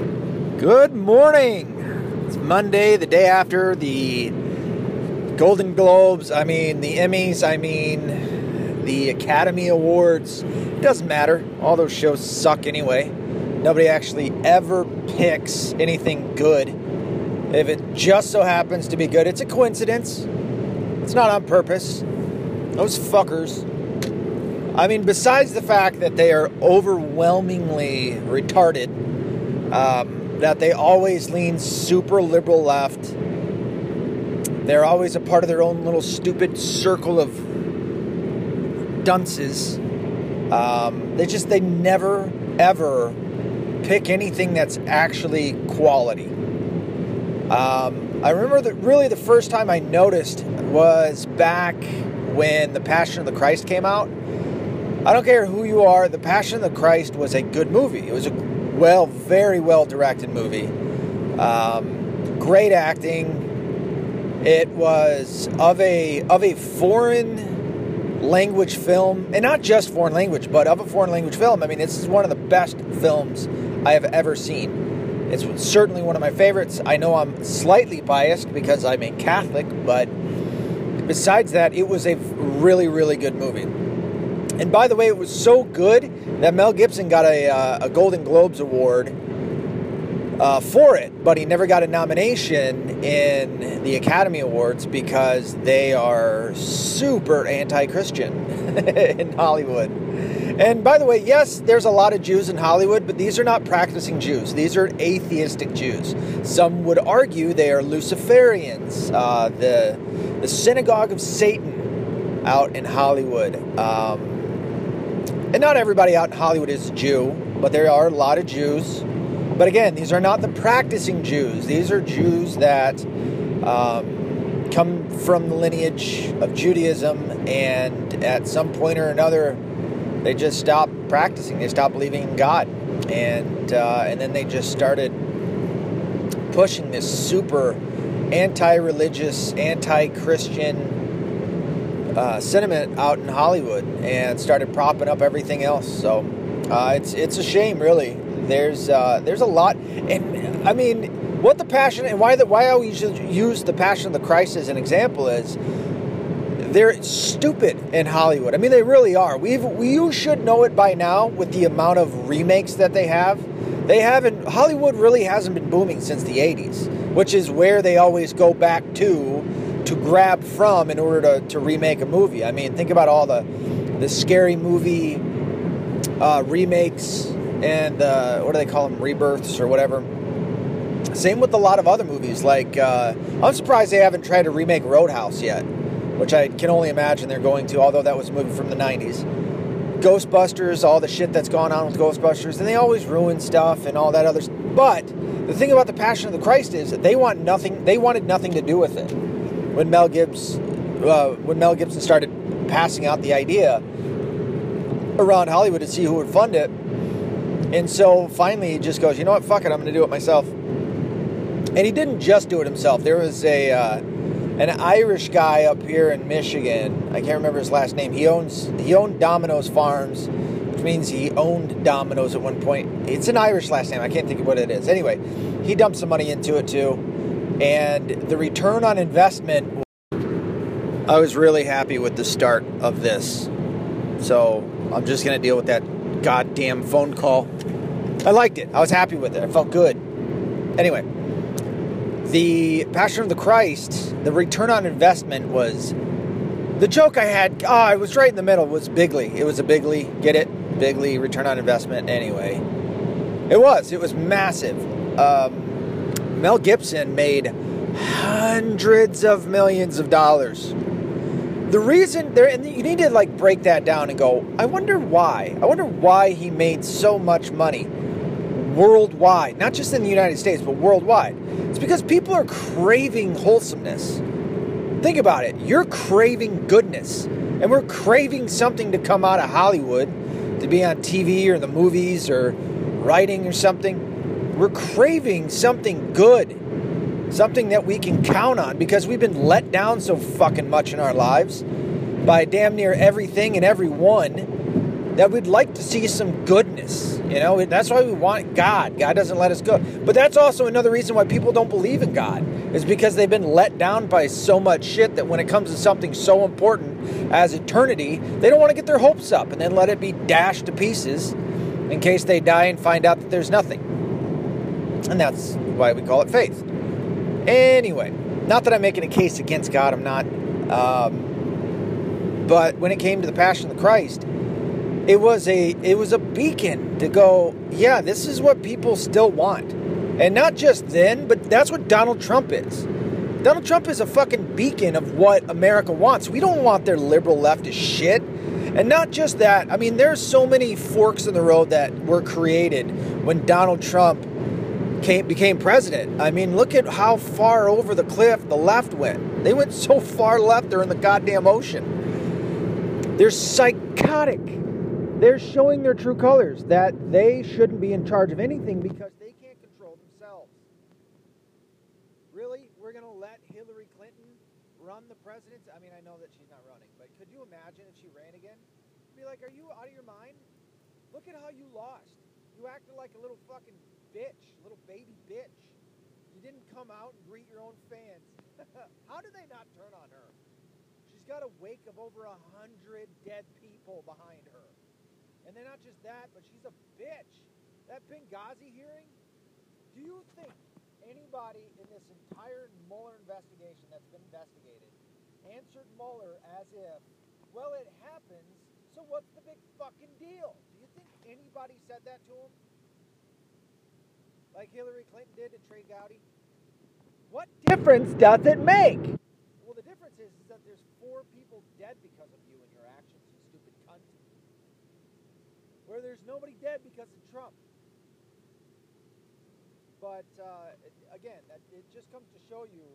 Good morning. It's Monday, the day after the Golden Globes, I mean, the Emmys, I mean, the Academy Awards. It doesn't matter. All those shows suck anyway. Nobody actually ever picks anything good. If it just so happens to be good, it's a coincidence. It's not on purpose. Those fuckers. I mean, besides the fact that they are overwhelmingly retarded, um, that they always lean super liberal left, they're always a part of their own little stupid circle of dunces. Um, they just, they never, ever pick anything that's actually quality. Um, I remember that really the first time I noticed was back when The Passion of the Christ came out. I don't care who you are, The Passion of the Christ was a good movie. It was a well, very well directed movie. Um, great acting. It was of a of a foreign language film, and not just foreign language, but of a foreign language film. I mean, this is one of the best films I have ever seen. It's certainly one of my favorites. I know I'm slightly biased because I'm a Catholic, but besides that, it was a really, really good movie. And by the way, it was so good that Mel Gibson got a, uh, a Golden Globes Award uh, for it, but he never got a nomination in the Academy Awards because they are super anti Christian in Hollywood. And by the way, yes, there's a lot of Jews in Hollywood, but these are not practicing Jews. These are atheistic Jews. Some would argue they are Luciferians, uh, the, the synagogue of Satan out in Hollywood. Um, and not everybody out in Hollywood is a Jew, but there are a lot of Jews. But again, these are not the practicing Jews. These are Jews that um, come from the lineage of Judaism, and at some point or another, they just stopped practicing. They stopped believing in God, and uh, and then they just started pushing this super anti-religious, anti-Christian uh, sentiment out in Hollywood, and started propping up everything else. So uh, it's it's a shame, really. There's uh, there's a lot, and I mean, what the passion and why the why I always use the passion of the Christ as an example is they're stupid in Hollywood. I mean, they really are. We've we, you should know it by now with the amount of remakes that they have. They haven't Hollywood really hasn't been booming since the 80s, which is where they always go back to to grab from in order to, to remake a movie. I mean, think about all the the scary movie uh, remakes and uh, what do they call them rebirths or whatever. Same with a lot of other movies. Like uh, I'm surprised they haven't tried to remake Roadhouse yet which I can only imagine they're going to, although that was a movie from the 90s. Ghostbusters, all the shit that's gone on with Ghostbusters, and they always ruin stuff and all that other. But the thing about the Passion of the Christ is that they want nothing. They wanted nothing to do with it. When Mel Gibbs, uh, when Mel Gibson started passing out the idea around Hollywood to see who would fund it, and so finally he just goes, you know what, fuck it, I'm going to do it myself. And he didn't just do it himself. There was a uh, an Irish guy up here in Michigan. I can't remember his last name. He owns he owned Domino's Farms, which means he owned Domino's at one point. It's an Irish last name. I can't think of what it is. Anyway, he dumped some money into it too, and the return on investment. I was really happy with the start of this, so I'm just gonna deal with that goddamn phone call. I liked it. I was happy with it. I felt good. Anyway, the Passion of the Christ, the return on investment was the joke I had. Oh, I was right in the middle. Was Bigly? It was a Bigly. Get it? Bigly return on investment. Anyway, it was. It was massive. Um, Mel Gibson made hundreds of millions of dollars. The reason there, and you need to like break that down and go. I wonder why. I wonder why he made so much money worldwide, not just in the United States, but worldwide. It's because people are craving wholesomeness. Think about it. You're craving goodness, and we're craving something to come out of Hollywood to be on TV or the movies or writing or something. We're craving something good, something that we can count on because we've been let down so fucking much in our lives by damn near everything and everyone that we'd like to see some goodness. You know, that's why we want God. God doesn't let us go. But that's also another reason why people don't believe in God, is because they've been let down by so much shit that when it comes to something so important as eternity, they don't want to get their hopes up and then let it be dashed to pieces in case they die and find out that there's nothing. And that's why we call it faith. Anyway, not that I'm making a case against God, I'm not. Um, but when it came to the Passion of the Christ, it was a it was a beacon to go, yeah, this is what people still want. And not just then, but that's what Donald Trump is. Donald Trump is a fucking beacon of what America wants. We don't want their liberal leftist shit. And not just that, I mean, there's so many forks in the road that were created when Donald Trump came, became president. I mean, look at how far over the cliff the left went. They went so far left, they're in the goddamn ocean. They're psychotic. They're showing their true colors that they shouldn't be in charge of anything because they can't control themselves. Really? We're going to let Hillary Clinton run the presidency? I mean, I know that she's not running, but could you imagine if she ran again? Be like, are you out of your mind? Look at how you lost. You acted like a little fucking bitch, little baby bitch. You didn't come out and greet your own fans. How do they not turn on her? She's got a wake of over a hundred dead people behind her. And then not just that, but she's a bitch. That Benghazi hearing, do you think anybody in this entire Mueller investigation that's been investigated answered Mueller as if, well, it happens, so what's the big fucking deal? Do you think anybody said that to him? like Hillary Clinton did to Trey Gowdy? What difference does it make? Well, the difference is, that there's four people dead because of you and your actions, you stupid cunt. Where there's nobody dead because of Trump. But uh, again, it just comes to show you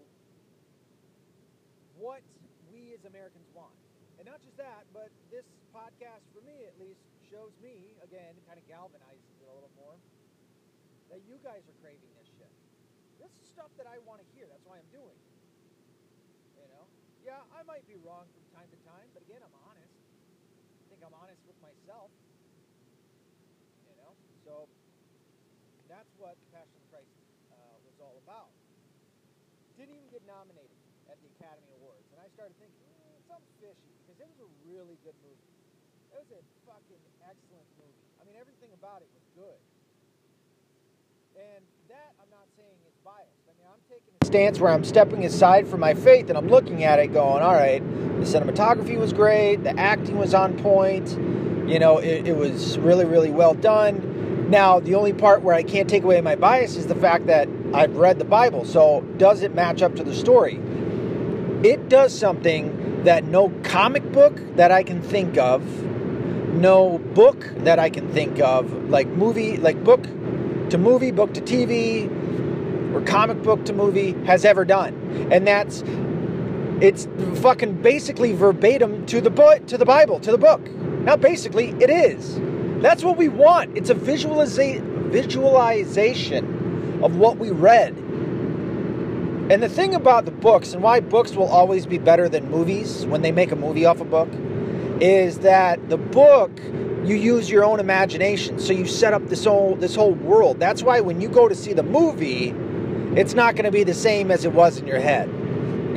what we as Americans want. And not just that, but this podcast, for me at least, shows me, again, kind of galvanizes it a little more that you guys are craving this This is stuff that I want to hear. That's why I'm doing. You know? Yeah, I might be wrong from time to time, but again, I'm honest. I think I'm honest with myself. You know? So that's what Passion of Christ uh, was all about. Didn't even get nominated at the Academy Awards. And I started thinking, eh, something's fishy because it was a really good movie. It was a fucking excellent movie. I mean, everything about it was good. And that I'm not I'm taking a stance where I'm stepping aside from my faith and I'm looking at it going, all right, the cinematography was great, the acting was on point, you know, it, it was really, really well done. Now, the only part where I can't take away my bias is the fact that I've read the Bible. So, does it match up to the story? It does something that no comic book that I can think of, no book that I can think of, like movie, like book to movie, book to TV, or comic book to movie has ever done. And that's it's fucking basically verbatim to the book to the Bible, to the book. Now basically it is. That's what we want. It's a visualiza- visualization of what we read. And the thing about the books and why books will always be better than movies when they make a movie off a book is that the book you use your own imagination. So you set up this whole this whole world. That's why when you go to see the movie, it's not going to be the same as it was in your head.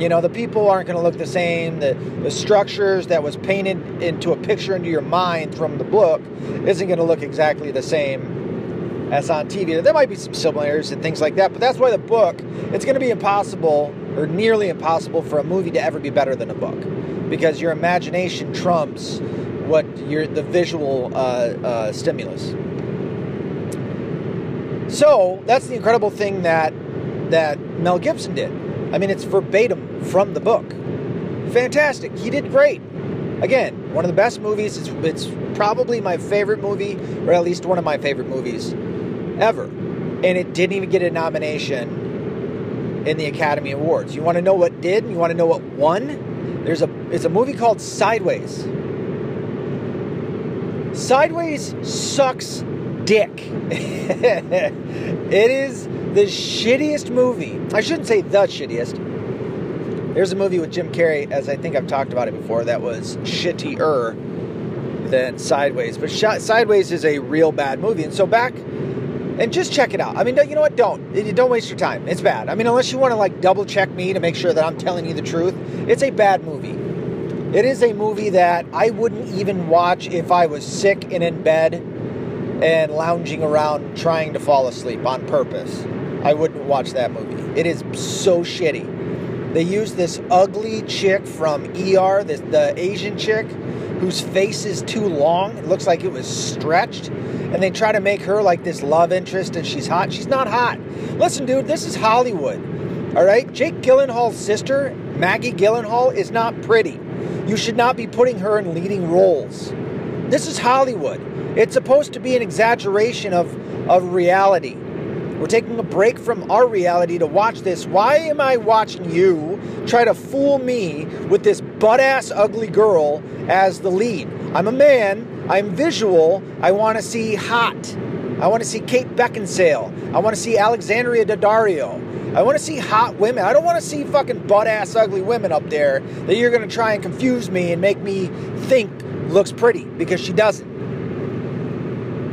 You know, the people aren't going to look the same. The, the structures that was painted into a picture into your mind from the book isn't going to look exactly the same as on TV. There might be some similarities and things like that, but that's why the book, it's going to be impossible or nearly impossible for a movie to ever be better than a book because your imagination trumps what your the visual uh, uh, stimulus. So that's the incredible thing that that Mel Gibson did. I mean, it's verbatim from the book. Fantastic. He did great. Again, one of the best movies. It's, it's probably my favorite movie, or at least one of my favorite movies ever. And it didn't even get a nomination in the Academy Awards. You want to know what did? You want to know what won? There's a it's a movie called Sideways. Sideways sucks dick. it is the shittiest movie. I shouldn't say the shittiest. There's a movie with Jim Carrey, as I think I've talked about it before, that was shittier. than Sideways. But Sideways is a real bad movie, and so back and just check it out. I mean, you know what? Don't don't waste your time. It's bad. I mean, unless you want to like double check me to make sure that I'm telling you the truth, it's a bad movie. It is a movie that I wouldn't even watch if I was sick and in bed and lounging around trying to fall asleep on purpose. I wouldn't watch that movie. It is so shitty. They use this ugly chick from ER, this, the Asian chick, whose face is too long. It looks like it was stretched. And they try to make her like this love interest and she's hot. She's not hot. Listen, dude, this is Hollywood. All right? Jake Gyllenhaal's sister, Maggie Gyllenhaal, is not pretty. You should not be putting her in leading roles. This is Hollywood. It's supposed to be an exaggeration of, of reality. We're taking a break from our reality to watch this. Why am I watching you try to fool me with this butt ass ugly girl as the lead? I'm a man, I'm visual, I want to see hot. I want to see Kate Beckinsale. I want to see Alexandria Daddario. I want to see hot women. I don't want to see fucking butt ass ugly women up there that you're going to try and confuse me and make me think looks pretty because she doesn't.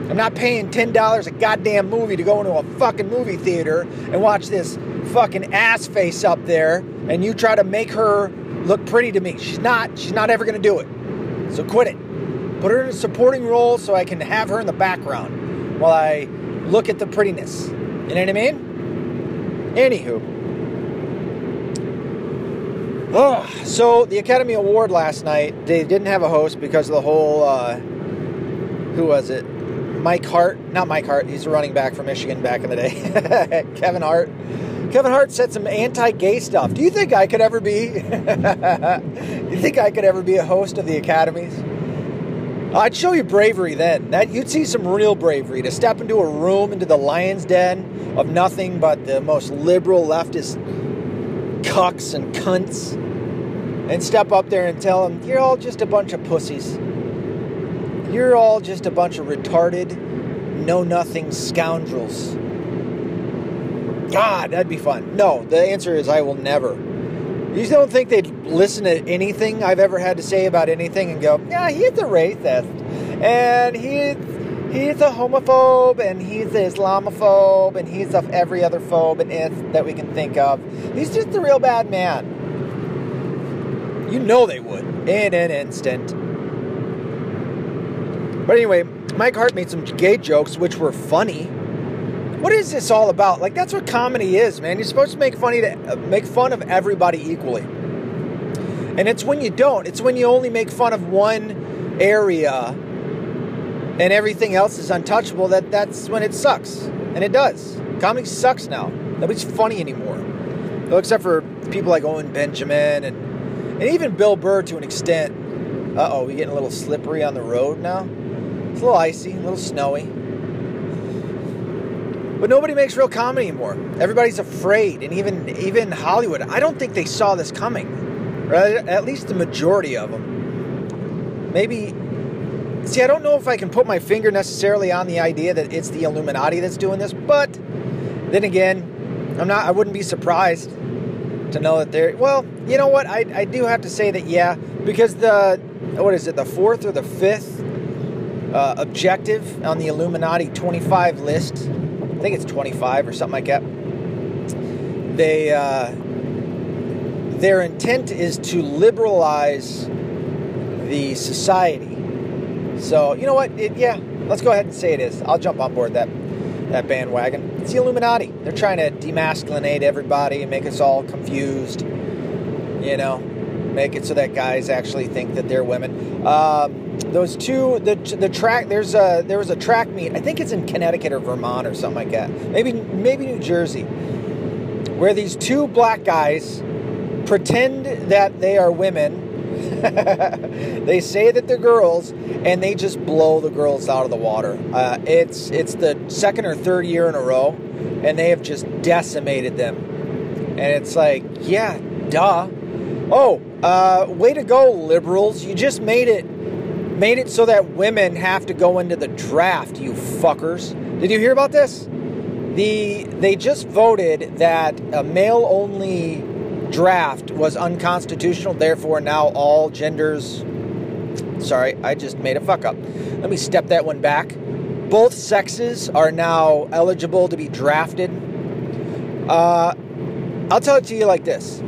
I'm not paying $10 a goddamn movie to go into a fucking movie theater and watch this fucking ass face up there and you try to make her look pretty to me. She's not. She's not ever to do it. So quit it. Put her in a supporting role so I can have her in the background while I look at the prettiness. You know what I mean? Anywho. Oh, so the Academy Award last night, they didn't have a host because of the whole, uh, who was it? Mike Hart, not Mike Hart, he's a running back from Michigan back in the day. Kevin Hart. Kevin Hart said some anti-gay stuff. Do you think I could ever be? you think I could ever be a host of the academies? I'd show you bravery then. That you'd see some real bravery to step into a room, into the lion's den of nothing but the most liberal leftist cucks and cunts, and step up there and tell them you're all just a bunch of pussies. You're all just a bunch of retarded, know nothing scoundrels. God, that'd be fun. No, the answer is I will never. You don't think they'd listen to anything I've ever had to say about anything and go, yeah, he's a racist, and he's he's a homophobe, and he's an Islamophobe, and he's of every other phobe and if that we can think of. He's just a real bad man. You know they would in an instant. But anyway, Mike Hart made some gay jokes which were funny. What is this all about? Like that's what comedy is, man. You're supposed to make funny to uh, make fun of everybody equally. And it's when you don't. It's when you only make fun of one area and everything else is untouchable that that's when it sucks. And it does. Comedy sucks now. Nobody's funny anymore. Well, except for people like Owen Benjamin and and even Bill Burr to an extent. Uh oh, we getting a little slippery on the road now. It's a little icy, a little snowy. But nobody makes real comedy anymore. Everybody's afraid, and even even Hollywood. I don't think they saw this coming. Right? At least the majority of them. Maybe. See, I don't know if I can put my finger necessarily on the idea that it's the Illuminati that's doing this, but then again, I'm not. I wouldn't be surprised to know that they're. Well, you know what? I I do have to say that yeah, because the what is it? The fourth or the fifth uh, objective on the Illuminati 25 list. I think it's 25 or something like that. They uh, their intent is to liberalize the society. So you know what? It, yeah, let's go ahead and say it is. I'll jump on board that that bandwagon. It's the Illuminati. They're trying to demasculinate everybody and make us all confused. You know, make it so that guys actually think that they're women. Um, those two, the the track. There's a there was a track meet. I think it's in Connecticut or Vermont or something like that. Maybe maybe New Jersey, where these two black guys pretend that they are women. they say that they're girls, and they just blow the girls out of the water. Uh, it's it's the second or third year in a row, and they have just decimated them. And it's like, yeah, duh. Oh, uh, way to go, liberals! You just made it made it so that women have to go into the draft. You fuckers! Did you hear about this? The they just voted that a male only draft was unconstitutional. Therefore, now all genders Sorry, I just made a fuck up. Let me step that one back. Both sexes are now eligible to be drafted. Uh, I'll tell it to you like this.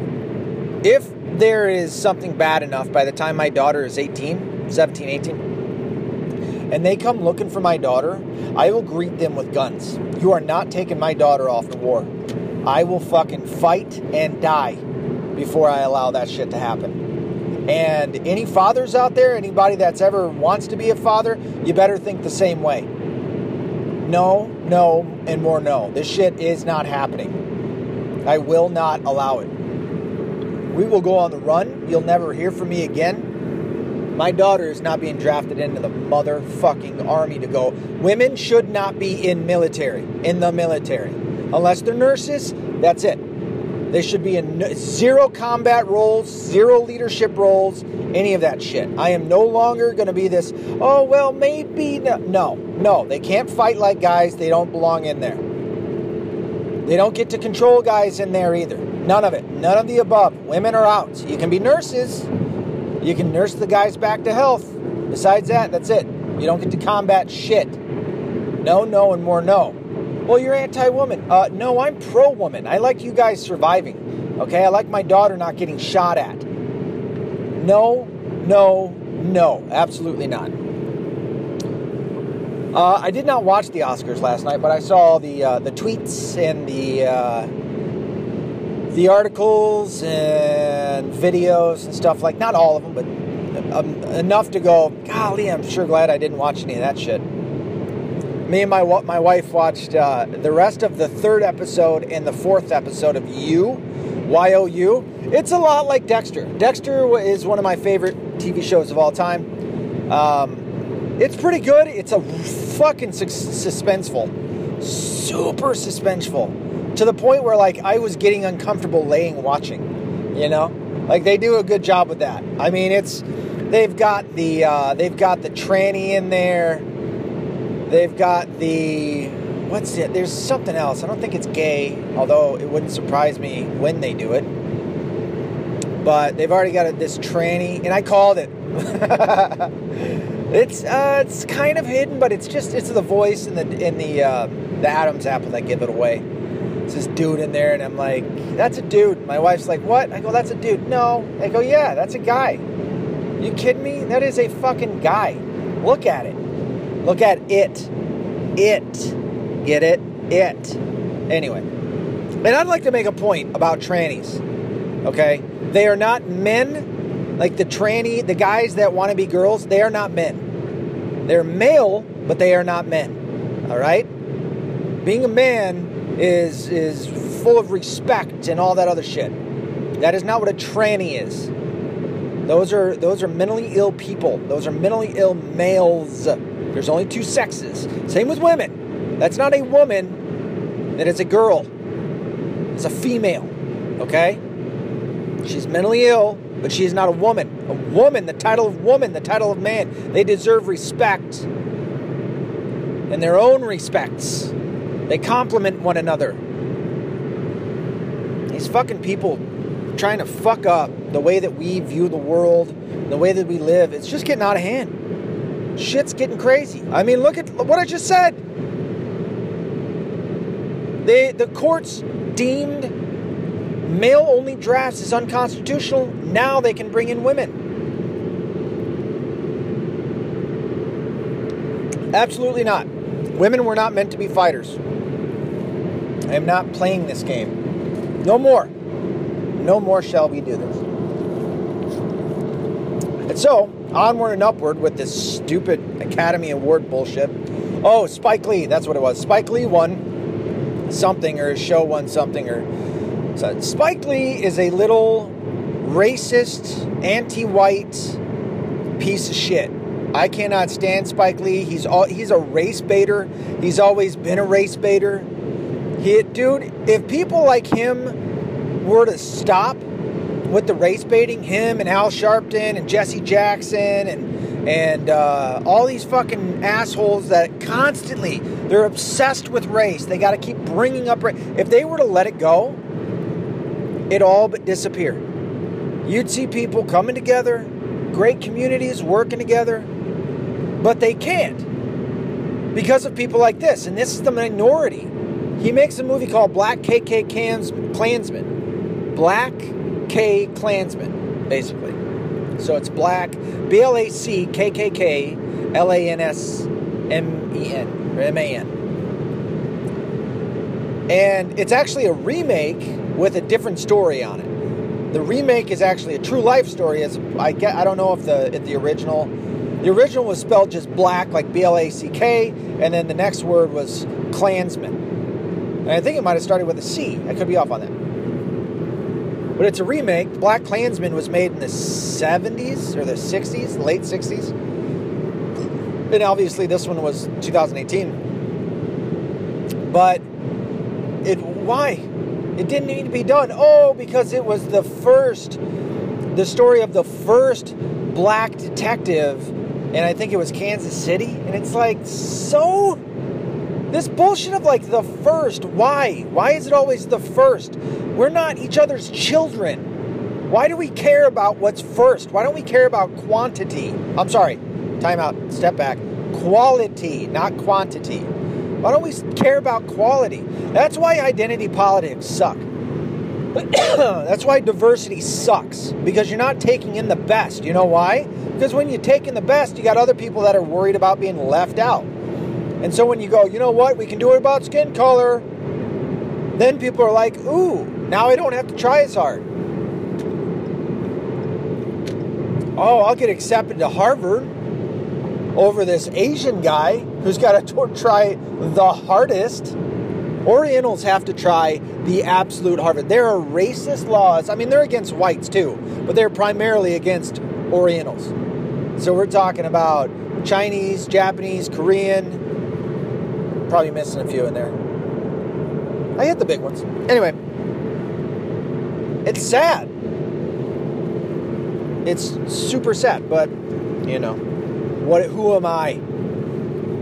If there is something bad enough by the time my daughter is 18, 17, 18, and they come looking for my daughter, I will greet them with guns. You are not taking my daughter off to war. I will fucking fight and die before I allow that shit to happen. And any fathers out there, anybody that's ever wants to be a father, you better think the same way. No, no, and more no. This shit is not happening. I will not allow it. We will go on the run. You'll never hear from me again. My daughter is not being drafted into the motherfucking army to go. Women should not be in military, in the military. Unless they're nurses, that's it. They should be in zero combat roles, zero leadership roles, any of that shit. I am no longer going to be this, oh, well, maybe. No. no, no. They can't fight like guys. They don't belong in there. They don't get to control guys in there either. None of it. None of the above. Women are out. You can be nurses. You can nurse the guys back to health. Besides that, that's it. You don't get to combat shit. No, no, and more no. Well, you're anti woman. Uh, no, I'm pro woman. I like you guys surviving. Okay? I like my daughter not getting shot at. No, no, no. Absolutely not. Uh, I did not watch the Oscars last night, but I saw the uh, the tweets and the uh, the articles and videos and stuff like. Not all of them, but um, enough to go. Golly, I'm sure glad I didn't watch any of that shit me and my my wife watched uh, the rest of the third episode and the fourth episode of You, Y O U. It's a lot like Dexter. Dexter is one of my favorite TV shows of all time. Um, it's pretty good. It's a fucking su- suspenseful, super suspenseful, to the point where like I was getting uncomfortable laying watching. You know, like they do a good job with that. I mean, it's they've got the uh, they've got the tranny in there They've got the what's it? There's something else. I don't think it's gay, although it wouldn't surprise me when they do it. But they've already got this tranny, and I called it. it's uh, it's kind of hidden, but it's just it's the voice and the in the uh, the Adam's apple that give it away. It's this dude in there, and I'm like, that's a dude. My wife's like, what? I go, that's a dude. No. I go, yeah, that's a guy. You kidding me? That is a fucking guy. Look at it. Look at it. It. Get it? It. Anyway. And I'd like to make a point about trannies. Okay? They are not men like the tranny, the guys that want to be girls, they are not men. They're male, but they are not men. All right? Being a man is is full of respect and all that other shit. That is not what a tranny is. Those are those are mentally ill people. Those are mentally ill males. There's only two sexes. Same with women. That's not a woman, that is a girl. It's a female. Okay? She's mentally ill, but she is not a woman. A woman, the title of woman, the title of man, they deserve respect. And their own respects. They complement one another. These fucking people trying to fuck up the way that we view the world, the way that we live, it's just getting out of hand shit's getting crazy. I mean, look at what I just said. They, the courts deemed male only drafts as unconstitutional. Now they can bring in women. Absolutely not. Women were not meant to be fighters. I am not playing this game. No more. No more shall we do this. And so, onward and upward with this stupid Academy Award bullshit. Oh, Spike Lee, that's what it was. Spike Lee won something, or his show won something, or so Spike Lee is a little racist, anti-white piece of shit. I cannot stand Spike Lee. He's all, he's a race baiter. He's always been a race baiter. Dude, if people like him were to stop with the race baiting, him and Al Sharpton and Jesse Jackson and and uh, all these fucking assholes that constantly they're obsessed with race. They got to keep bringing up race. If they were to let it go, it all but disappear. You'd see people coming together, great communities working together, but they can't because of people like this. And this is the minority. He makes a movie called Black KK Cans, Klansman. Black K Klansman, basically. So it's black, B L A C K K K L A N S M E N, or M A N. And it's actually a remake with a different story on it. The remake is actually a true life story. As I get, I don't know if the if the original, the original was spelled just black, like B L A C K, and then the next word was Klansman. And I think it might have started with a C. I could be off on that. But it's a remake. Black Klansman was made in the 70s or the 60s, late 60s. And obviously this one was 2018. But it why? It didn't need to be done. Oh, because it was the first the story of the first black detective and I think it was Kansas City and it's like so this bullshit of like the first, why? Why is it always the first? We're not each other's children. Why do we care about what's first? Why don't we care about quantity? I'm sorry, time out, step back. Quality, not quantity. Why don't we care about quality? That's why identity politics suck. That's why diversity sucks because you're not taking in the best. You know why? Because when you take in the best, you got other people that are worried about being left out. And so when you go, you know what, we can do it about skin color, then people are like, ooh, now I don't have to try as hard. Oh, I'll get accepted to Harvard over this Asian guy who's got to try the hardest. Orientals have to try the absolute Harvard. There are racist laws. I mean, they're against whites too, but they're primarily against Orientals. So we're talking about Chinese, Japanese, Korean, Probably missing a few in there. I hit the big ones. Anyway, it's sad. It's super sad, but you know, what? Who am I?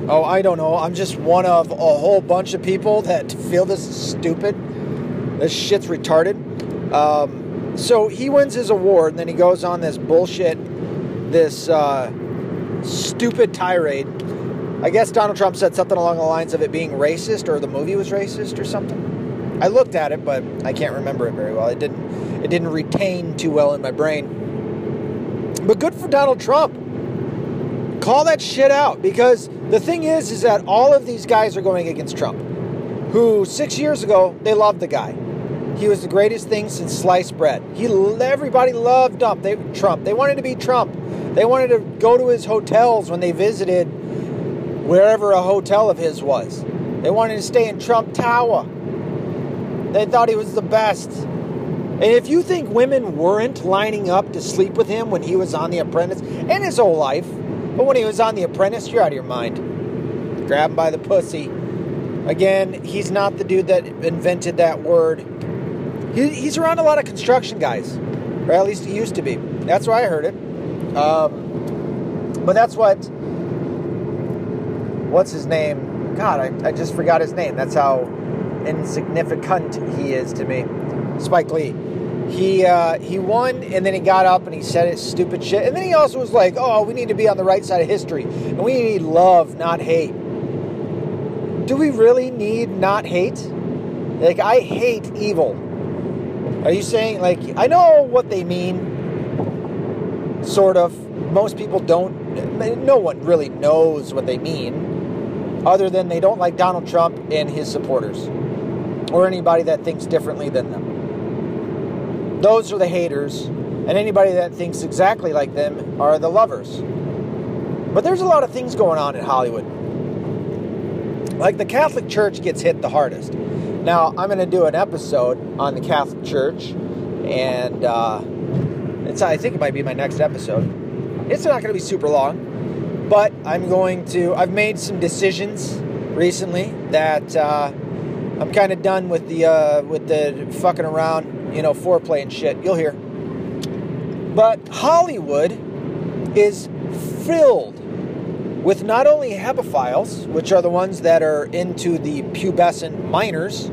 Oh, I don't know. I'm just one of a whole bunch of people that feel this is stupid. This shit's retarded. Um, so he wins his award, and then he goes on this bullshit, this uh, stupid tirade I guess Donald Trump said something along the lines of it being racist or the movie was racist or something. I looked at it, but I can't remember it very well. It didn't it didn't retain too well in my brain. But good for Donald Trump. Call that shit out because the thing is is that all of these guys are going against Trump. Who 6 years ago they loved the guy. He was the greatest thing since sliced bread. He everybody loved Trump. They Trump. They wanted to be Trump. They wanted to go to his hotels when they visited wherever a hotel of his was. They wanted to stay in Trump Tower. They thought he was the best. And if you think women weren't lining up to sleep with him when he was on The Apprentice and his whole life, but when he was on The Apprentice, you're out of your mind. Grab him by the pussy. Again, he's not the dude that invented that word. He, he's around a lot of construction guys, or at least he used to be. That's where I heard it. Um, but that's what what's his name? God, I, I just forgot his name. That's how insignificant he is to me. Spike Lee. He uh, he won, and then he got up and he said it stupid shit, and then he also was like, "Oh, we need to be on the right side of history, and we need love, not hate." Do we really need not hate? Like, I hate evil. Are you saying like I know what they mean? Sort of. Most people don't. No one really knows what they mean other than they don't like Donald Trump and his supporters or anybody that thinks differently than them. Those are the haters, and anybody that thinks exactly like them are the lovers. But there's a lot of things going on in Hollywood. Like the Catholic Church gets hit the hardest. Now, I'm going to do an episode on the Catholic Church, and uh, it's, I think it might be my next episode. It's not going to be super long but I'm going to. I've made some decisions recently that uh, I'm kind of done with the uh, with the fucking around, you know, foreplay and shit. You'll hear. But Hollywood is filled with not only hebephiles, which are the ones that are into the pubescent minors,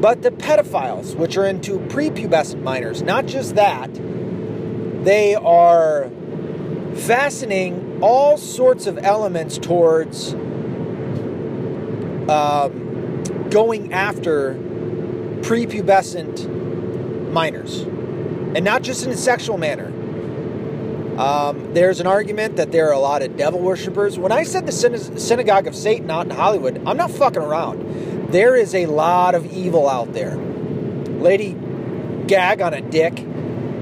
but the pedophiles, which are into prepubescent minors. Not just that, they are fastening all sorts of elements towards um, going after prepubescent minors, and not just in a sexual manner. Um, there's an argument that there are a lot of devil worshippers. When I said the synagogue of Satan out in Hollywood, I'm not fucking around. There is a lot of evil out there. Lady Gag on a dick,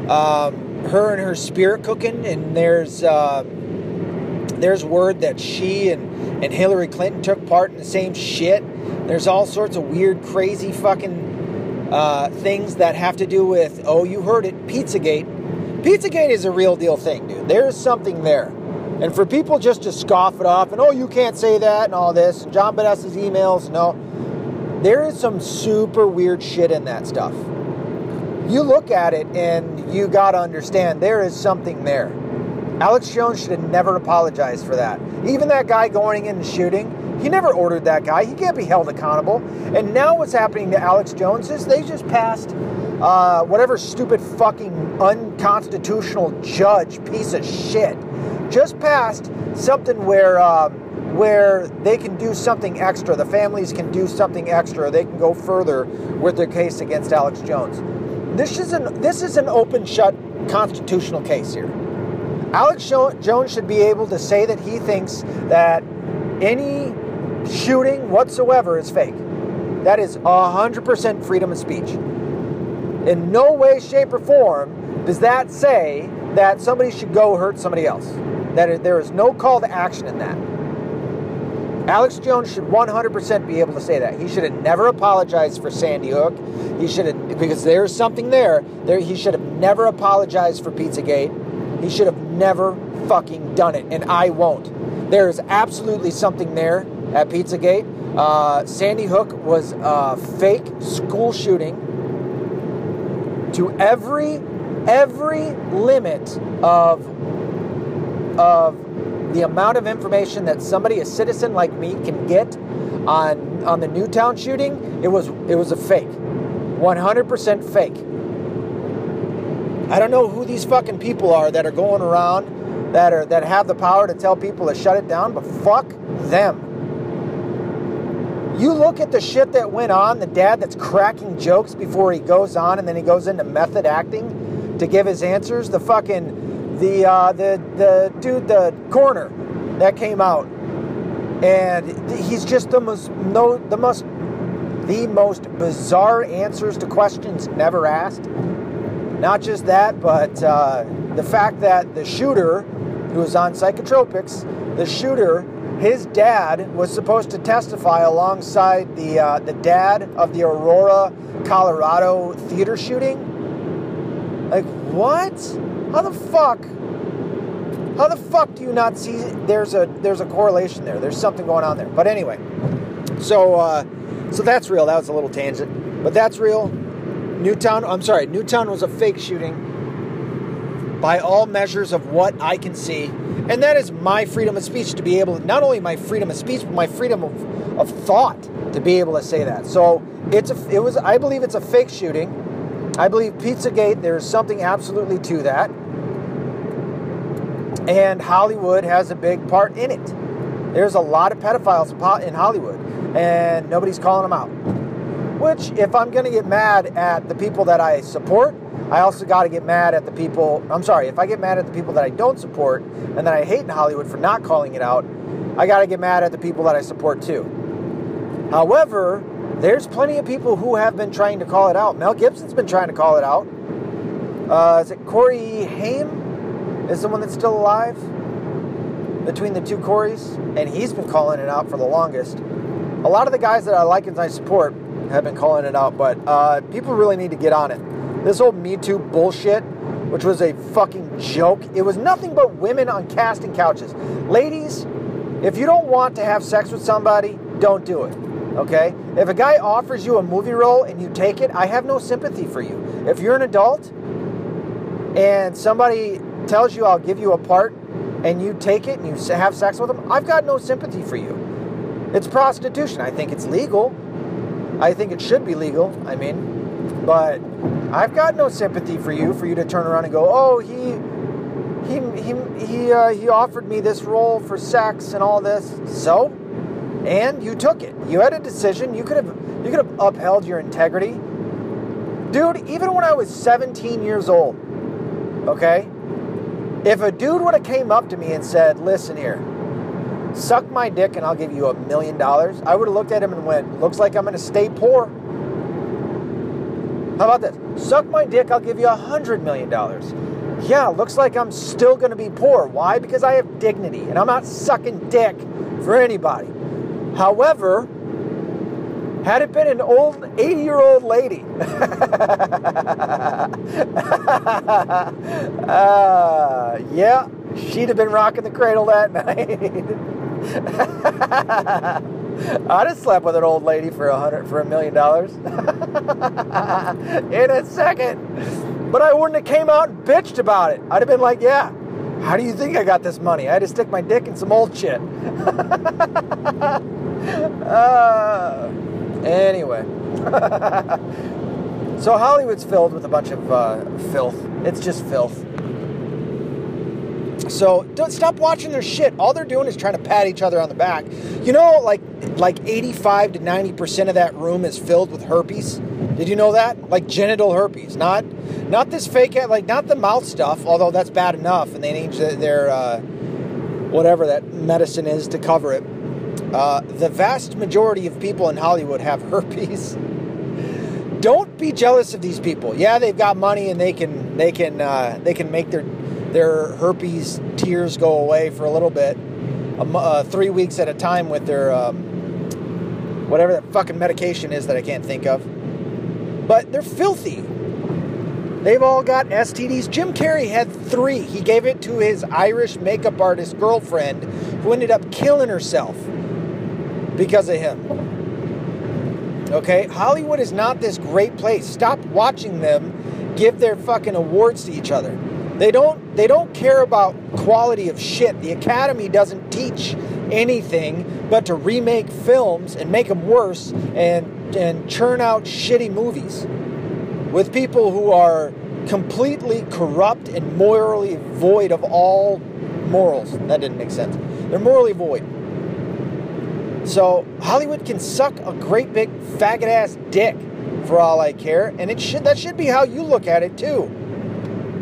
um, her and her spirit cooking, and there's uh, there's word that she and, and Hillary Clinton took part in the same shit. There's all sorts of weird, crazy fucking uh, things that have to do with, oh, you heard it, Pizzagate. Pizzagate is a real deal thing, dude. There's something there. And for people just to scoff it off and, oh, you can't say that and all this, and John Podesta's emails, no. There is some super weird shit in that stuff. You look at it and you got to understand there is something there. Alex Jones should have never apologized for that. Even that guy going in and shooting, he never ordered that guy. He can't be held accountable. And now what's happening to Alex Jones is they just passed uh, whatever stupid fucking unconstitutional judge piece of shit just passed something where um, where they can do something extra. The families can do something extra. They can go further with their case against Alex Jones. This is an this is an open shut constitutional case here. Alex Jones should be able to say that he thinks that any shooting whatsoever is fake. That is 100% freedom of speech. In no way, shape, or form does that say that somebody should go hurt somebody else. That there is no call to action in that. Alex Jones should 100% be able to say that. He should have never apologized for Sandy Hook. He should have, because there's something there. There, he should have never apologized for Pizzagate. He should have never fucking done it, and I won't. There is absolutely something there at Pizzagate. Uh, Sandy Hook was a fake school shooting to every every limit of of the amount of information that somebody, a citizen like me, can get on on the Newtown shooting. It was it was a fake, 100% fake. I don't know who these fucking people are that are going around that are that have the power to tell people to shut it down, but fuck them. You look at the shit that went on, the dad that's cracking jokes before he goes on and then he goes into method acting to give his answers, the fucking the uh, the the dude the coroner that came out and he's just the most no the most the most bizarre answers to questions never asked not just that, but uh, the fact that the shooter, who was on psychotropics, the shooter, his dad was supposed to testify alongside the uh, the dad of the Aurora, Colorado theater shooting. Like what? How the fuck? How the fuck do you not see? There's a there's a correlation there. There's something going on there. But anyway, so uh, so that's real. That was a little tangent, but that's real. Newtown, I'm sorry, Newtown was a fake shooting by all measures of what I can see. And that is my freedom of speech to be able, not only my freedom of speech, but my freedom of, of thought to be able to say that. So it's a, it was, I believe it's a fake shooting. I believe Pizzagate, there's something absolutely to that. And Hollywood has a big part in it. There's a lot of pedophiles in Hollywood, and nobody's calling them out. Which, if I'm going to get mad at the people that I support, I also got to get mad at the people. I'm sorry, if I get mad at the people that I don't support and that I hate in Hollywood for not calling it out, I got to get mad at the people that I support too. However, there's plenty of people who have been trying to call it out. Mel Gibson's been trying to call it out. Uh, is it Corey Haim? Is the one that's still alive? Between the two Corys? And he's been calling it out for the longest. A lot of the guys that I like and I support have been calling it out, but uh, people really need to get on it. This whole Me Too bullshit, which was a fucking joke, it was nothing but women on casting couches. Ladies, if you don't want to have sex with somebody, don't do it. Okay? If a guy offers you a movie role and you take it, I have no sympathy for you. If you're an adult and somebody tells you I'll give you a part and you take it and you have sex with them, I've got no sympathy for you. It's prostitution. I think it's legal. I think it should be legal. I mean, but I've got no sympathy for you for you to turn around and go, "Oh, he he he he uh, he offered me this role for sex and all this. So, and you took it. You had a decision. You could have you could have upheld your integrity, dude. Even when I was 17 years old, okay. If a dude would have came up to me and said, "Listen here, suck my dick and I'll give you a million dollars," I would have looked at him and went, "Looks like I'm going to stay poor." How about this? Suck my dick, I'll give you a hundred million dollars. Yeah, looks like I'm still gonna be poor. Why? Because I have dignity and I'm not sucking dick for anybody. However, had it been an old 80 year old lady, uh, yeah, she'd have been rocking the cradle that night. I'd have slept with an old lady for a hundred for a million dollars in a second. But I wouldn't have came out and bitched about it. I'd have been like, yeah, how do you think I got this money? I had to stick my dick in some old shit. uh, anyway. so Hollywood's filled with a bunch of uh, filth. It's just filth. So don't stop watching their shit. All they're doing is trying to pat each other on the back. You know, like like 85 to 90 percent of that room is filled with herpes. Did you know that? Like genital herpes, not not this fake, like not the mouth stuff. Although that's bad enough, and they need their uh, whatever that medicine is to cover it. Uh, the vast majority of people in Hollywood have herpes. Don't be jealous of these people. Yeah, they've got money and they can they can uh, they can make their their herpes tears go away for a little bit, uh, three weeks at a time with their um, whatever that fucking medication is that I can't think of. But they're filthy. They've all got STDs. Jim Carrey had three. He gave it to his Irish makeup artist girlfriend who ended up killing herself because of him. Okay? Hollywood is not this great place. Stop watching them give their fucking awards to each other. They don't they don't care about quality of shit. The Academy doesn't teach anything but to remake films and make them worse and and churn out shitty movies with people who are completely corrupt and morally void of all morals. That didn't make sense. They're morally void. So Hollywood can suck a great big faggot ass dick for all I care, and it should that should be how you look at it too.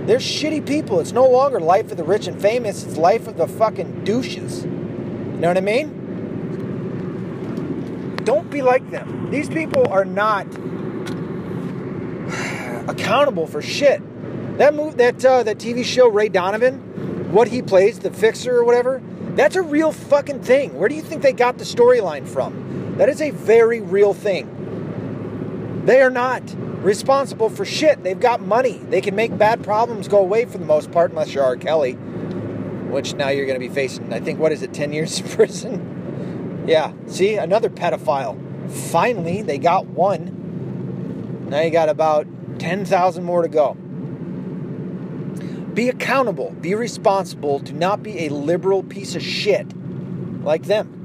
They're shitty people. It's no longer life of the rich and famous, it's life of the fucking douches. You know what I mean? Don't be like them. These people are not accountable for shit. That move, that uh, that TV show Ray Donovan, what he plays, the fixer or whatever, that's a real fucking thing. Where do you think they got the storyline from? That is a very real thing. They are not responsible for shit. They've got money. They can make bad problems go away for the most part, unless you're R. Kelly, which now you're going to be facing, I think, what is it, 10 years in prison? yeah, see, another pedophile. Finally, they got one. Now you got about 10,000 more to go. Be accountable, be responsible, do not be a liberal piece of shit like them.